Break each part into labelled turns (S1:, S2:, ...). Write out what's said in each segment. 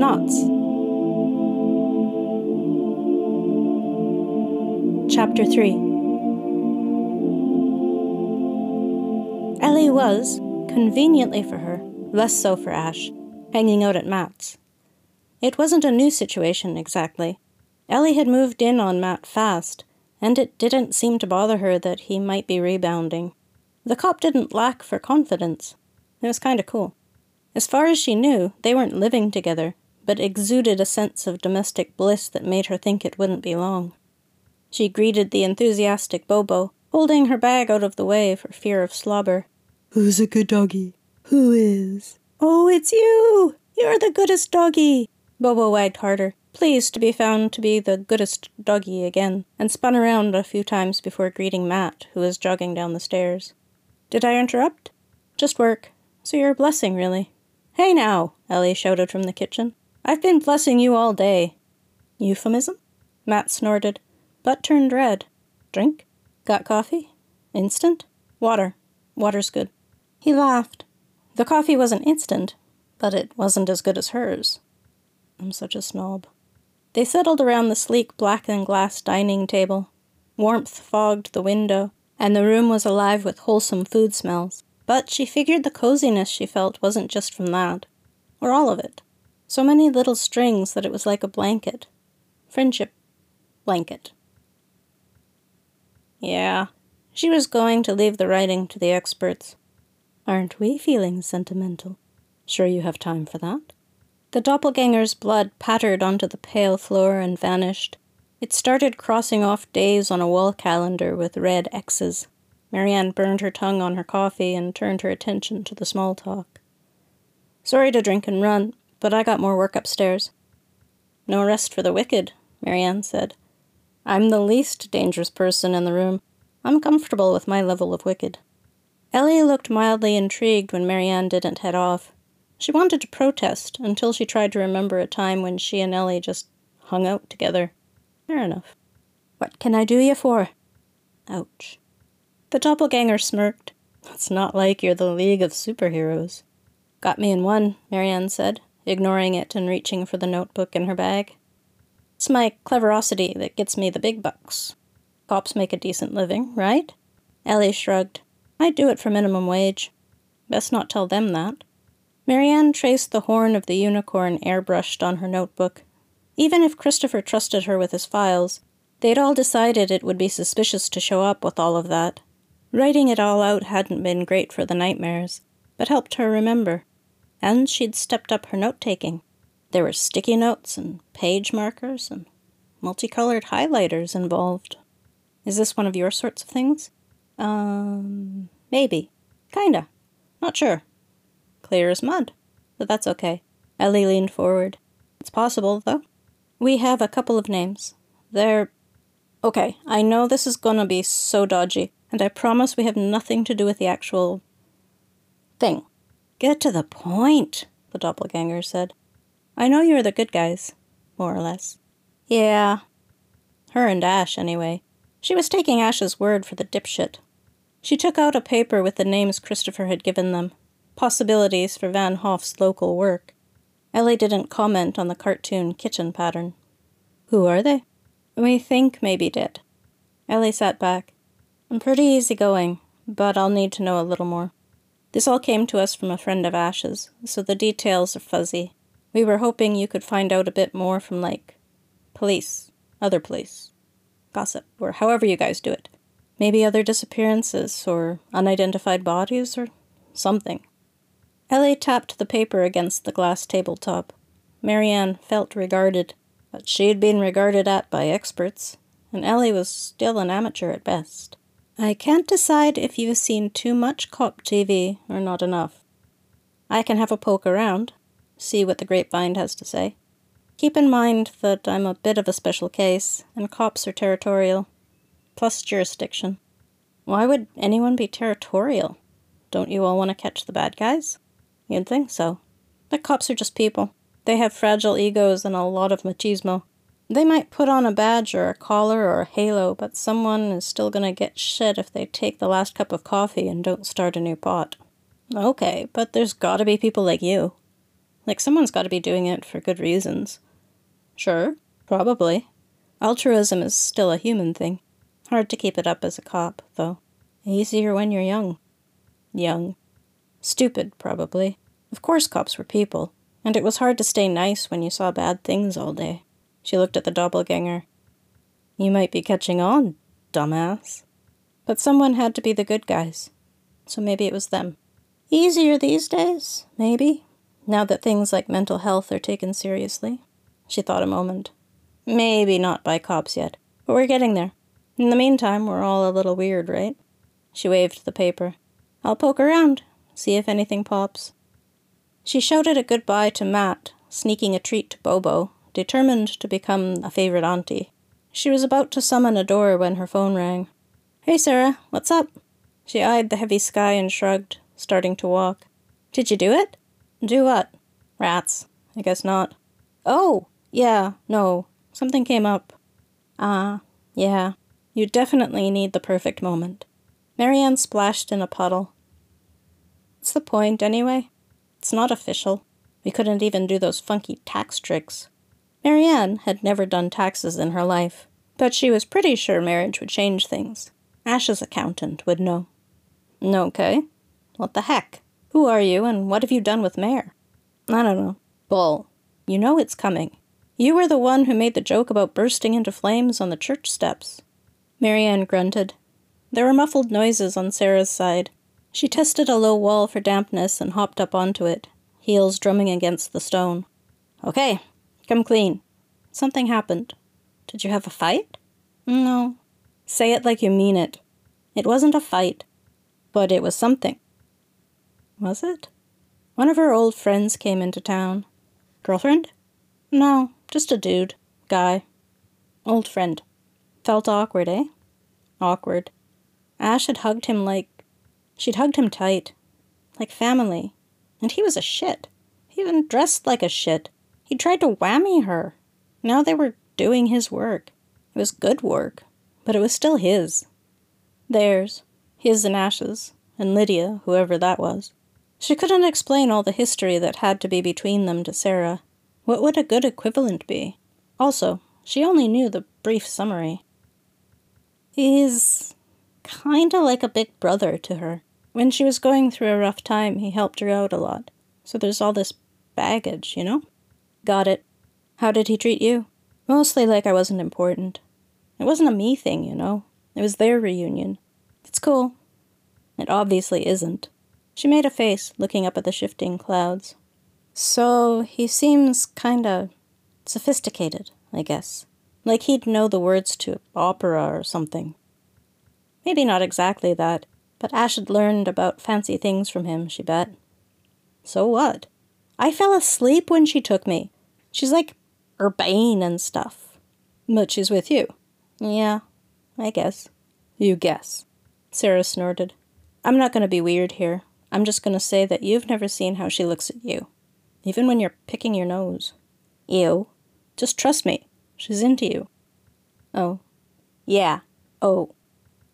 S1: Knots. Chapter 3 Ellie was, conveniently for her, less so for Ash, hanging out at Matt's. It wasn't a new situation exactly. Ellie had moved in on Matt fast, and it didn't seem to bother her that he might be rebounding. The cop didn't lack for confidence. It was kind of cool. As far as she knew, they weren't living together, but exuded a sense of domestic bliss that made her think it wouldn't be long. She greeted the enthusiastic Bobo, holding her bag out of the way for fear of slobber.
S2: Who's a good doggy? Who is?
S1: Oh, it's you! You're the goodest doggy! Bobo wagged harder, pleased to be found to be the goodest doggy again, and spun around a few times before greeting Matt, who was jogging down the stairs. Did I interrupt? Just work. So you're a blessing, really. Hey now, Ellie shouted from the kitchen. I've been blessing you all day. Euphemism? Matt snorted, but turned red. Drink? Got coffee? Instant? Water. Water's good. He laughed. The coffee wasn't instant, but it wasn't as good as hers. I'm such a snob. They settled around the sleek black and glass dining table. Warmth fogged the window, and the room was alive with wholesome food smells. But she figured the coziness she felt wasn't just from that, or all of it. So many little strings that it was like a blanket. Friendship blanket. Yeah, she was going to leave the writing to the experts. Aren't we feeling sentimental? Sure you have time for that? The doppelganger's blood pattered onto the pale floor and vanished. It started crossing off days on a wall calendar with red X's. Marianne burned her tongue on her coffee and turned her attention to the small talk. Sorry to drink and run, but I got more work upstairs. No rest for the wicked, Marianne said. I'm the least dangerous person in the room. I'm comfortable with my level of wicked. Ellie looked mildly intrigued when Marianne didn't head off. She wanted to protest until she tried to remember a time when she and Ellie just hung out together. Fair enough. What can I do you for? Ouch. The doppelganger smirked. It's not like you're the League of Superheroes. Got me in one, Marianne said, ignoring it and reaching for the notebook in her bag. It's my cleverosity that gets me the big bucks. Cops make a decent living, right? Ellie shrugged. I'd do it for minimum wage. Best not tell them that. Marianne traced the horn of the unicorn airbrushed on her notebook. Even if Christopher trusted her with his files, they'd all decided it would be suspicious to show up with all of that. Writing it all out hadn't been great for the nightmares, but helped her remember. And she'd stepped up her note taking. There were sticky notes and page markers and multicolored highlighters involved. Is this one of your sorts of things? Um, maybe. Kinda. Not sure. Clear as mud. But that's okay. Ellie leaned forward. It's possible, though. We have a couple of names. They're. Okay, I know this is gonna be so dodgy, and I promise we have nothing to do with the actual. thing. Get to the point, the doppelganger said. I know you're the good guys, more or less. Yeah. Her and Ash, anyway. She was taking Ash's word for the dipshit. She took out a paper with the names Christopher had given them, possibilities for Van Hoff's local work. Ellie didn't comment on the cartoon kitchen pattern. Who are they? We think maybe did. Ellie sat back. I'm pretty easygoing, but I'll need to know a little more. This all came to us from a friend of Ash's, so the details are fuzzy. We were hoping you could find out a bit more from, like, police, other police, gossip, or however you guys do it. Maybe other disappearances, or unidentified bodies, or something. Ellie tapped the paper against the glass tabletop. Marianne felt regarded, but she'd been regarded at by experts, and Ellie was still an amateur at best. I can't decide if you've seen too much cop TV or not enough. I can have a poke around, see what the grapevine has to say. Keep in mind that I'm a bit of a special case, and cops are territorial plus jurisdiction. Why would anyone be territorial? Don't you all want to catch the bad guys? You'd think so. But cops are just people. They have fragile egos and a lot of machismo. They might put on a badge or a collar or a halo, but someone is still gonna get shit if they take the last cup of coffee and don't start a new pot. Okay, but there's gotta be people like you. Like, someone's got to be doing it for good reasons. Sure, probably. Altruism is still a human thing. Hard to keep it up as a cop, though. Easier when you're young. Young. Stupid, probably. Of course, cops were people, and it was hard to stay nice when you saw bad things all day. She looked at the doppelganger. You might be catching on, dumbass. But someone had to be the good guys, so maybe it was them. Easier these days, maybe, now that things like mental health are taken seriously. She thought a moment. Maybe not by cops yet, but we're getting there. In the meantime, we're all a little weird, right? She waved the paper. I'll poke around, see if anything pops. She shouted a goodbye to Matt, sneaking a treat to Bobo, determined to become a favorite auntie. She was about to summon a door when her phone rang. Hey, Sarah, what's up? She eyed the heavy sky and shrugged, starting to walk. Did you do it? Do what? Rats. I guess not. Oh, yeah, no. Something came up. Ah, yeah. You definitely need the perfect moment. Marianne splashed in a puddle. What's the point, anyway? It's not official. We couldn't even do those funky tax tricks. Marianne had never done taxes in her life, but she was pretty sure marriage would change things. Ash's accountant would know. Okay. What the heck? Who are you, and what have you done with Mare? I don't know. Bull. You know it's coming. You were the one who made the joke about bursting into flames on the church steps. Marianne grunted. There were muffled noises on Sarah's side. She tested a low wall for dampness and hopped up onto it, heels drumming against the stone. Okay, come clean. Something happened. Did you have a fight? No. Say it like you mean it. It wasn't a fight, but it was something. Was it? One of her old friends came into town. Girlfriend? No, just a dude. Guy. Old friend. Felt awkward, eh? Awkward. Ash had hugged him like. She'd hugged him tight. Like family. And he was a shit. He even dressed like a shit. He tried to whammy her. Now they were doing his work. It was good work, but it was still his. Theirs. His and Ash's. And Lydia, whoever that was. She couldn't explain all the history that had to be between them to Sarah. What would a good equivalent be? Also, she only knew the brief summary. He's kinda like a big brother to her. When she was going through a rough time, he helped her out a lot. So there's all this baggage, you know? Got it. How did he treat you? Mostly like I wasn't important. It wasn't a me thing, you know? It was their reunion. It's cool. It obviously isn't. She made a face, looking up at the shifting clouds. So he seems kinda sophisticated, I guess. Like he'd know the words to opera or something. Maybe not exactly that, but Ash had learned about fancy things from him, she bet. So what? I fell asleep when she took me. She's like urbane and stuff. But she's with you. Yeah, I guess. You guess. Sarah snorted. I'm not going to be weird here. I'm just going to say that you've never seen how she looks at you. Even when you're picking your nose. Ew. Just trust me. She's into you. Oh. Yeah. Oh.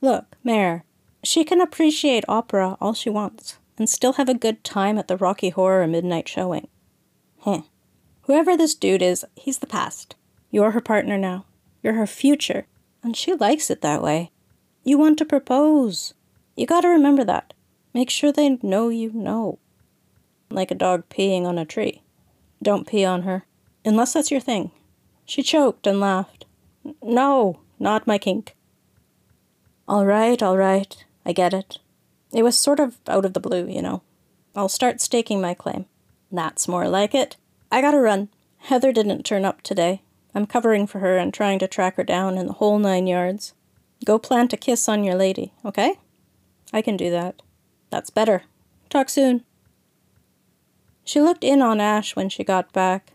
S1: Look, Mare, she can appreciate opera all she wants and still have a good time at the Rocky Horror midnight showing. Heh. Whoever this dude is, he's the past. You're her partner now. You're her future, and she likes it that way. You want to propose. You gotta remember that. Make sure they know you know. Like a dog peeing on a tree. Don't pee on her, unless that's your thing. She choked and laughed. No, not my kink. All right, all right. I get it. It was sort of out of the blue, you know. I'll start staking my claim. That's more like it. I gotta run. Heather didn't turn up today. I'm covering for her and trying to track her down in the whole nine yards. Go plant a kiss on your lady, okay? I can do that. That's better. Talk soon. She looked in on Ash when she got back.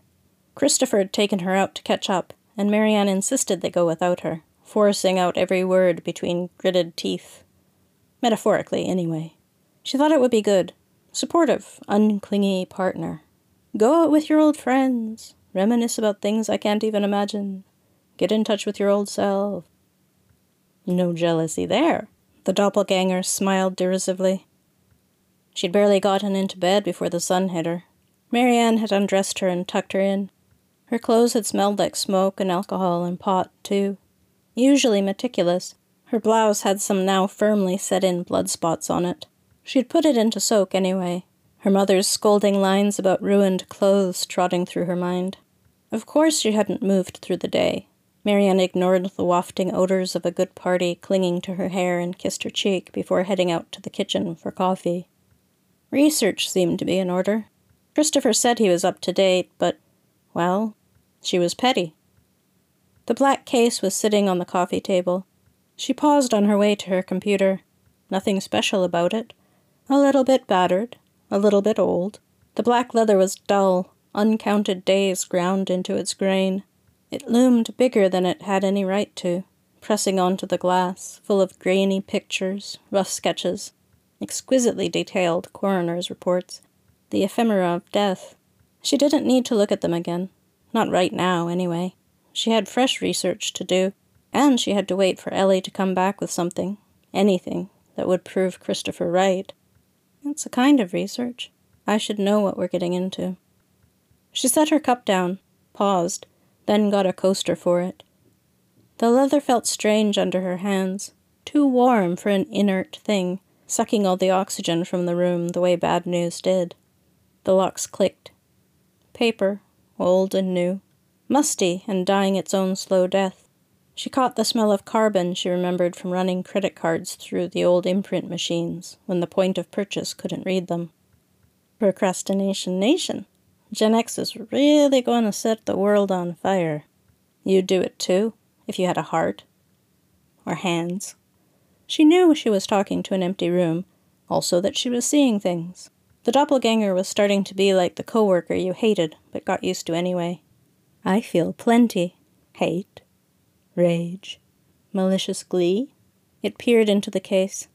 S1: Christopher had taken her out to catch up, and Marianne insisted they go without her, forcing out every word between gritted teeth. Metaphorically, anyway. She thought it would be good. Supportive, unclingy partner. Go out with your old friends. Reminisce about things I can't even imagine. Get in touch with your old self. No jealousy there. The doppelganger smiled derisively. She'd barely gotten into bed before the sun hit her. Marianne had undressed her and tucked her in. Her clothes had smelled like smoke and alcohol and pot, too. Usually meticulous, her blouse had some now firmly set in blood spots on it. She'd put it into soak anyway, her mother's scolding lines about ruined clothes trotting through her mind. Of course, she hadn't moved through the day. Marianne ignored the wafting odors of a good party clinging to her hair and kissed her cheek before heading out to the kitchen for coffee. Research seemed to be in order. Christopher said he was up to date, but, well, she was petty. The black case was sitting on the coffee table. She paused on her way to her computer. Nothing special about it. A little bit battered, a little bit old. The black leather was dull, uncounted days ground into its grain. It loomed bigger than it had any right to, pressing onto the glass, full of grainy pictures, rough sketches, exquisitely detailed coroner's reports, the ephemera of death. She didn't need to look at them again. Not right now, anyway. She had fresh research to do, and she had to wait for Ellie to come back with something, anything, that would prove Christopher right. It's a kind of research. I should know what we're getting into. She set her cup down, paused, then got a coaster for it. The leather felt strange under her hands, too warm for an inert thing, sucking all the oxygen from the room the way bad news did. The locks clicked. Paper, old and new, musty and dying its own slow death. She caught the smell of carbon she remembered from running credit cards through the old imprint machines when the point of purchase couldn't read them. Procrastination Nation. Gen X is really going to set the world on fire. You'd do it too, if you had a heart. Or hands. She knew she was talking to an empty room, also that she was seeing things. The doppelganger was starting to be like the coworker you hated but got used to anyway. I feel plenty. Hate. Rage. Malicious glee. It peered into the case.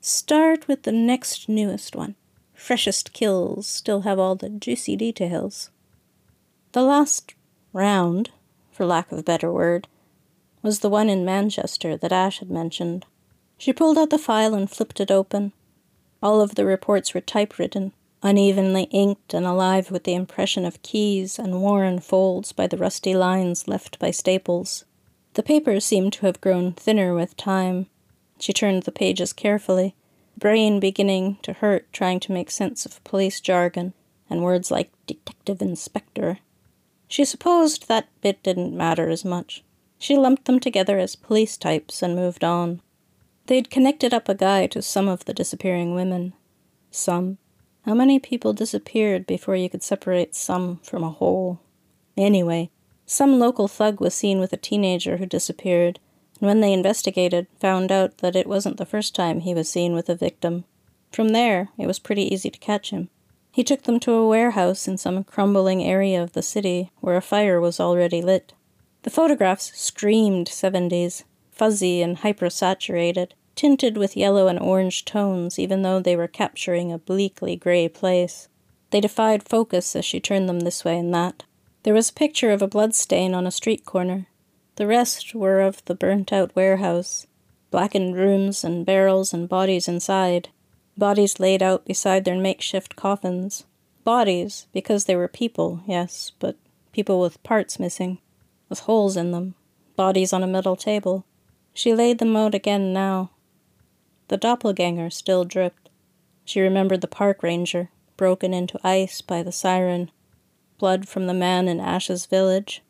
S1: Start with the next newest one. Freshest kills still have all the juicy details. The last round, for lack of a better word, was the one in Manchester that Ash had mentioned. She pulled out the file and flipped it open. All of the reports were typewritten, unevenly inked and alive with the impression of keys and worn folds by the rusty lines left by staples. The paper seemed to have grown thinner with time. She turned the pages carefully, brain beginning to hurt trying to make sense of police jargon and words like detective inspector. She supposed that bit didn't matter as much. She lumped them together as police types and moved on. They'd connected up a guy to some of the disappearing women. Some. How many people disappeared before you could separate some from a whole? Anyway, some local thug was seen with a teenager who disappeared, and when they investigated, found out that it wasn't the first time he was seen with a victim. From there, it was pretty easy to catch him. He took them to a warehouse in some crumbling area of the city where a fire was already lit. The photographs screamed 70s, fuzzy and hypersaturated, tinted with yellow and orange tones, even though they were capturing a bleakly gray place. They defied focus as she turned them this way and that. There was a picture of a blood stain on a street corner. The rest were of the burnt out warehouse blackened rooms and barrels and bodies inside. Bodies laid out beside their makeshift coffins. Bodies, because they were people, yes, but people with parts missing, with holes in them. Bodies on a metal table. She laid them out again now, the doppelganger still dripped. She remembered the park ranger, broken into ice by the siren, blood from the man in Ash's village,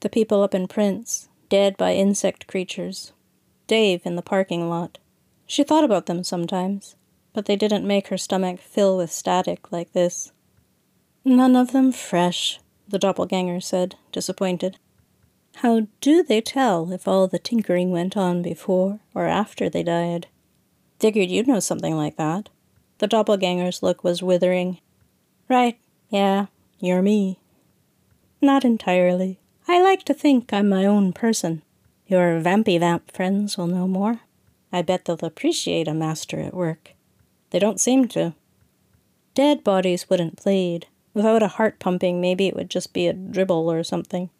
S1: the people up in Prince, dead by insect creatures, Dave in the parking lot. She thought about them sometimes, but they didn't make her stomach fill with static like this. None of them fresh, the doppelganger said, disappointed. How do they tell if all the tinkering went on before or after they died? Figured you'd know something like that. The doppelganger's look was withering. Right, yeah, you're me. Not entirely. I like to think I'm my own person. Your vampy vamp friends will know more. I bet they'll appreciate a master at work. They don't seem to. Dead bodies wouldn't bleed. Without a heart pumping, maybe it would just be a dribble or something.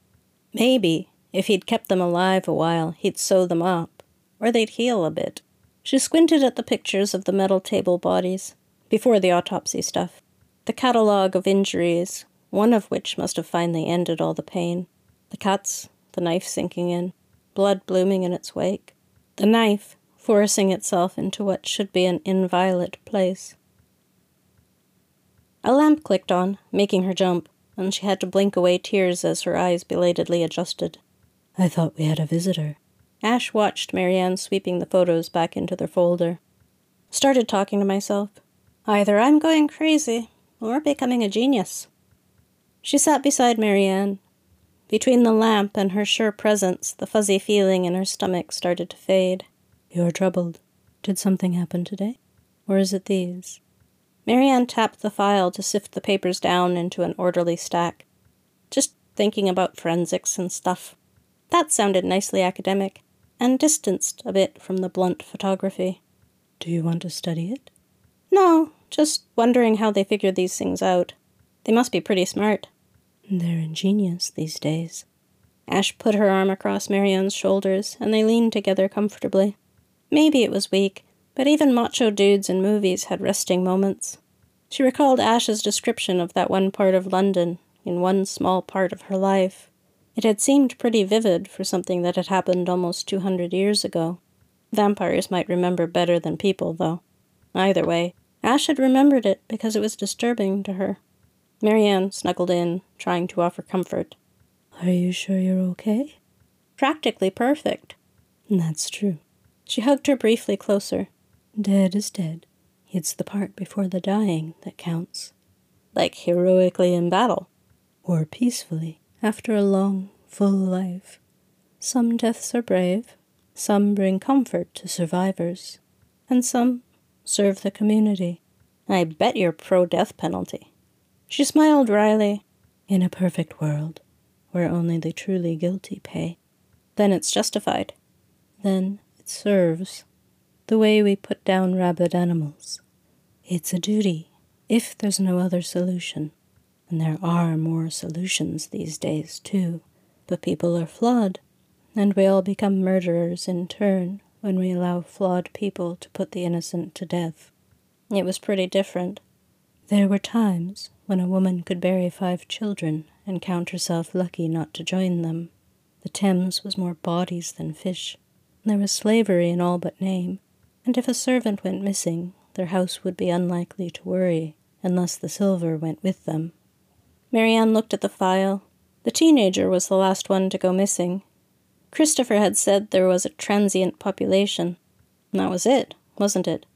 S1: Maybe, if he'd kept them alive a while, he'd sew them up, or they'd heal a bit. She squinted at the pictures of the metal table bodies, before the autopsy stuff. The catalogue of injuries, one of which must have finally ended all the pain. The cuts, the knife sinking in, blood blooming in its wake. The knife forcing itself into what should be an inviolate place. A lamp clicked on, making her jump, and she had to blink away tears as her eyes belatedly adjusted.
S2: I thought we had a visitor.
S1: Ash watched Marianne sweeping the photos back into their folder. Started talking to myself. Either I'm going crazy or becoming a genius. She sat beside Marianne. Between the lamp and her sure presence, the fuzzy feeling in her stomach started to fade.
S2: You're troubled. Did something happen today? Or is it these?
S1: Marianne tapped the file to sift the papers down into an orderly stack. Just thinking about forensics and stuff. That sounded nicely academic, and distanced a bit from the blunt photography.
S2: Do you want to study it?
S1: No, just wondering how they figure these things out. They must be pretty smart.
S2: They're ingenious these days.
S1: Ash put her arm across Marianne's shoulders, and they leaned together comfortably. Maybe it was weak, but even macho dudes in movies had resting moments. She recalled Ash's description of that one part of London in one small part of her life. It had seemed pretty vivid for something that had happened almost 200 years ago. Vampires might remember better than people, though. Either way, Ash had remembered it because it was disturbing to her. Marianne snuggled in, trying to offer comfort.
S2: Are you sure you're okay?
S1: Practically perfect.
S2: That's true.
S1: She hugged her briefly closer.
S2: Dead is dead. It's the part before the dying that counts.
S1: Like heroically in battle.
S2: Or peacefully, after a long, full life. Some deaths are brave, some bring comfort to survivors, and some serve the community.
S1: I bet you're pro death penalty. She smiled wryly.
S2: In a perfect world, where only the truly guilty pay.
S1: Then it's justified.
S2: Then it serves. The way we put down rabid animals. It's a duty, if there's no other solution. And there are more solutions these days, too. But people are flawed, and we all become murderers in turn when we allow flawed people to put the innocent to death.
S1: It was pretty different.
S2: There were times when a woman could bury five children and count herself lucky not to join them. The Thames was more bodies than fish. There was slavery in all but name, and if a servant went missing, their house would be unlikely to worry unless the silver went with them.
S1: Marianne looked at the file. The teenager was the last one to go missing, Christopher had said there was a transient population. That was it, wasn't it?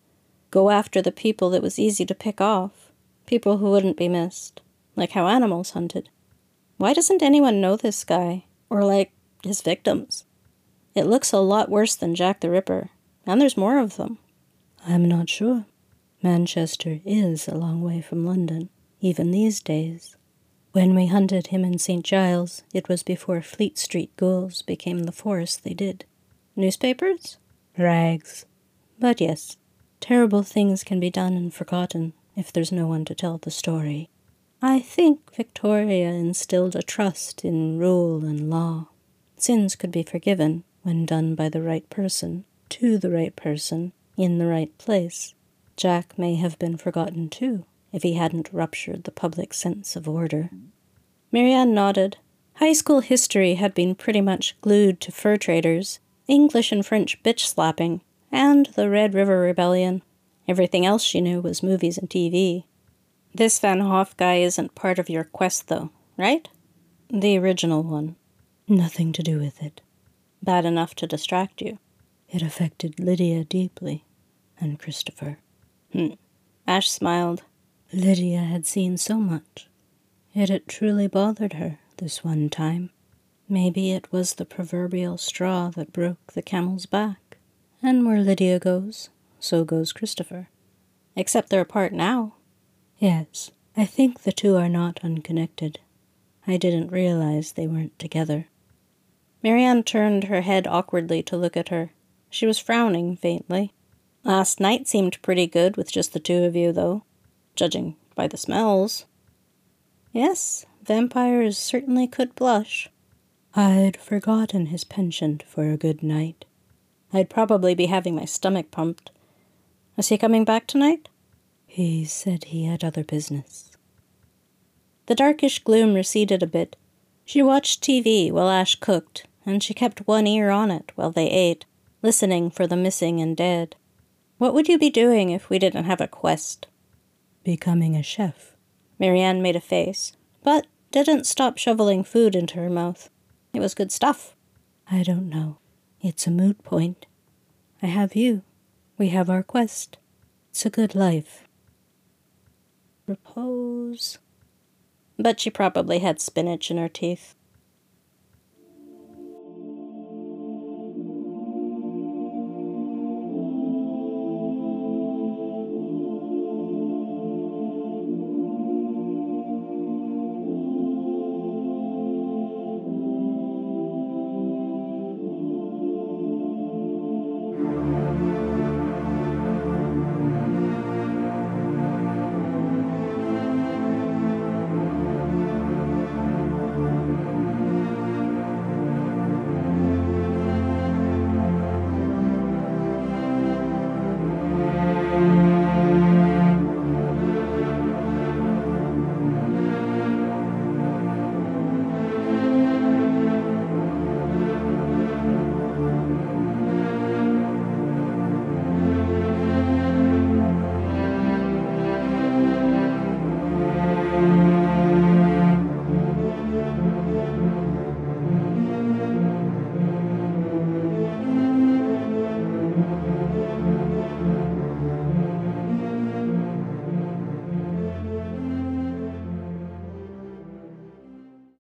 S1: Go after the people that was easy to pick off, people who wouldn't be missed, like how animals hunted. Why doesn't anyone know this guy, or like his victims? It looks a lot worse than Jack the Ripper, and there's more of them.
S2: I'm not sure. Manchester is a long way from London, even these days. When we hunted him in St. Giles, it was before Fleet Street ghouls became the force they did.
S1: Newspapers?
S2: Rags. But yes, terrible things can be done and forgotten if there's no one to tell the story. I think Victoria instilled a trust in rule and law. Sins could be forgiven when done by the right person, to the right person, in the right place. Jack may have been forgotten too if he hadn't ruptured the public sense of order.
S1: Marianne nodded. High school history had been pretty much glued to fur traders, English and French bitch slapping, and the Red River Rebellion. Everything else she knew was movies and TV. This Van Hoff guy isn't part of your quest, though, right?
S2: The original one. Nothing to do with it.
S1: Bad enough to distract you.
S2: It affected Lydia deeply, and Christopher.
S1: Hmm. Ash smiled.
S2: Lydia had seen so much, yet it truly bothered her this one time. Maybe it was the proverbial straw that broke the camel's back. And where Lydia goes, so goes Christopher.
S1: Except they're apart now.
S2: Yes, I think the two are not unconnected. I didn't realize they weren't together.
S1: Marianne turned her head awkwardly to look at her. She was frowning faintly. Last night seemed pretty good with just the two of you, though judging by the smells. Yes, vampires certainly could blush.
S2: I'd forgotten his penchant for a good night.
S1: I'd probably be having my stomach pumped. Is he coming back tonight?
S2: He said he had other business.
S1: The darkish gloom receded a bit. She watched TV while Ash cooked, and she kept one ear on it while they ate, listening for the missing and dead. What would you be doing if we didn't have a quest?
S2: Becoming a chef.
S1: Marianne made a face, but didn't stop shoveling food into her mouth. It was good stuff.
S2: I don't know. It's a moot point. I have you. We have our quest. It's a good life.
S1: Repose. But she probably had spinach in her teeth.